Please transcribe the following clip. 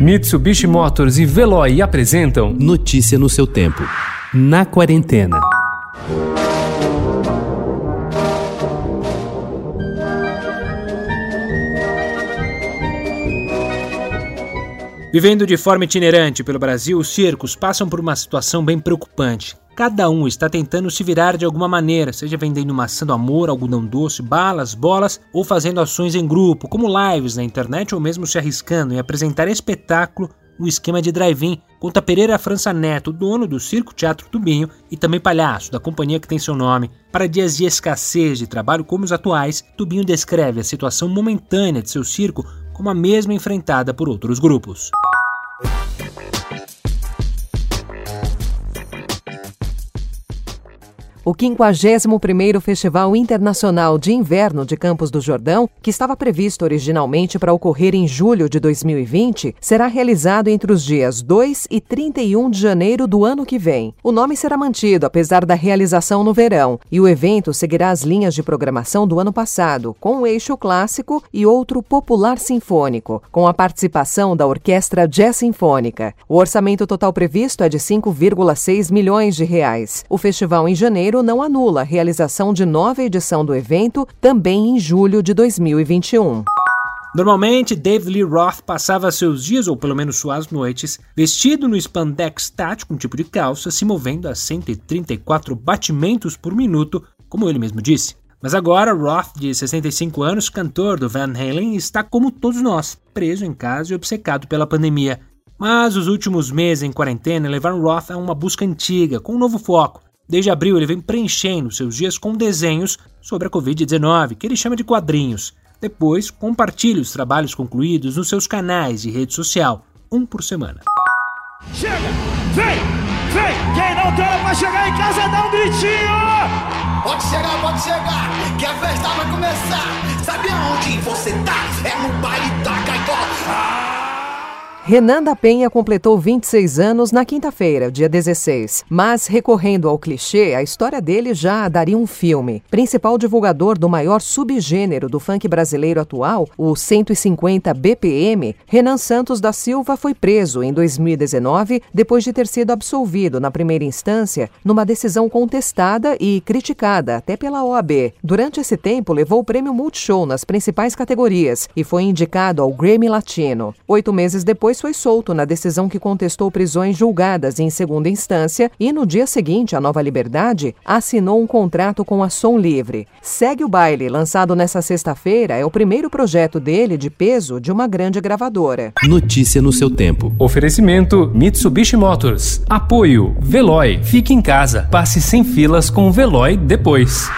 Mitsubishi Motors e Veloy apresentam Notícia no seu tempo. Na quarentena. Vivendo de forma itinerante pelo Brasil, os circos passam por uma situação bem preocupante. Cada um está tentando se virar de alguma maneira, seja vendendo maçã do amor, algodão doce, balas, bolas ou fazendo ações em grupo, como lives na internet ou mesmo se arriscando em apresentar espetáculo no esquema de drive-in. Conta Pereira França Neto, dono do Circo Teatro Tubinho e também palhaço da companhia que tem seu nome. Para dias de escassez de trabalho como os atuais, Tubinho descreve a situação momentânea de seu circo como a mesma enfrentada por outros grupos. O 51º Festival Internacional de Inverno de Campos do Jordão, que estava previsto originalmente para ocorrer em julho de 2020, será realizado entre os dias 2 e 31 de janeiro do ano que vem. O nome será mantido apesar da realização no verão, e o evento seguirá as linhas de programação do ano passado, com um eixo clássico e outro popular sinfônico, com a participação da Orquestra Jazz Sinfônica. O orçamento total previsto é de 5,6 milhões de reais. O festival em janeiro Não anula a realização de nova edição do evento, também em julho de 2021. Normalmente, David Lee Roth passava seus dias, ou pelo menos suas noites, vestido no spandex tático, um tipo de calça, se movendo a 134 batimentos por minuto, como ele mesmo disse. Mas agora, Roth, de 65 anos, cantor do Van Halen, está como todos nós, preso em casa e obcecado pela pandemia. Mas os últimos meses em quarentena levaram Roth a uma busca antiga, com um novo foco, Desde abril, ele vem preenchendo seus dias com desenhos sobre a Covid-19, que ele chama de quadrinhos. Depois, compartilha os trabalhos concluídos nos seus canais de rede social, um por semana. Chega! Vem! Vem! Quem não tem hora pra chegar em casa, dá um gritinho! Pode chegar, pode chegar, que a festa vai começar. Sabe aonde você tá? É no baile da Caicó. Ah! Renan da Penha completou 26 anos na quinta-feira, dia 16. Mas, recorrendo ao clichê, a história dele já daria um filme. Principal divulgador do maior subgênero do funk brasileiro atual, o 150 BPM, Renan Santos da Silva foi preso em 2019 depois de ter sido absolvido na primeira instância numa decisão contestada e criticada até pela OAB. Durante esse tempo, levou o prêmio Multishow nas principais categorias e foi indicado ao Grammy Latino. Oito meses depois, foi solto na decisão que contestou prisões julgadas em segunda instância e, no dia seguinte à nova liberdade, assinou um contrato com a Som Livre. Segue o Baile, lançado nesta sexta-feira, é o primeiro projeto dele de peso de uma grande gravadora. Notícia no seu tempo. Oferecimento Mitsubishi Motors. Apoio Veloy. Fique em casa. Passe sem filas com o Veloy depois.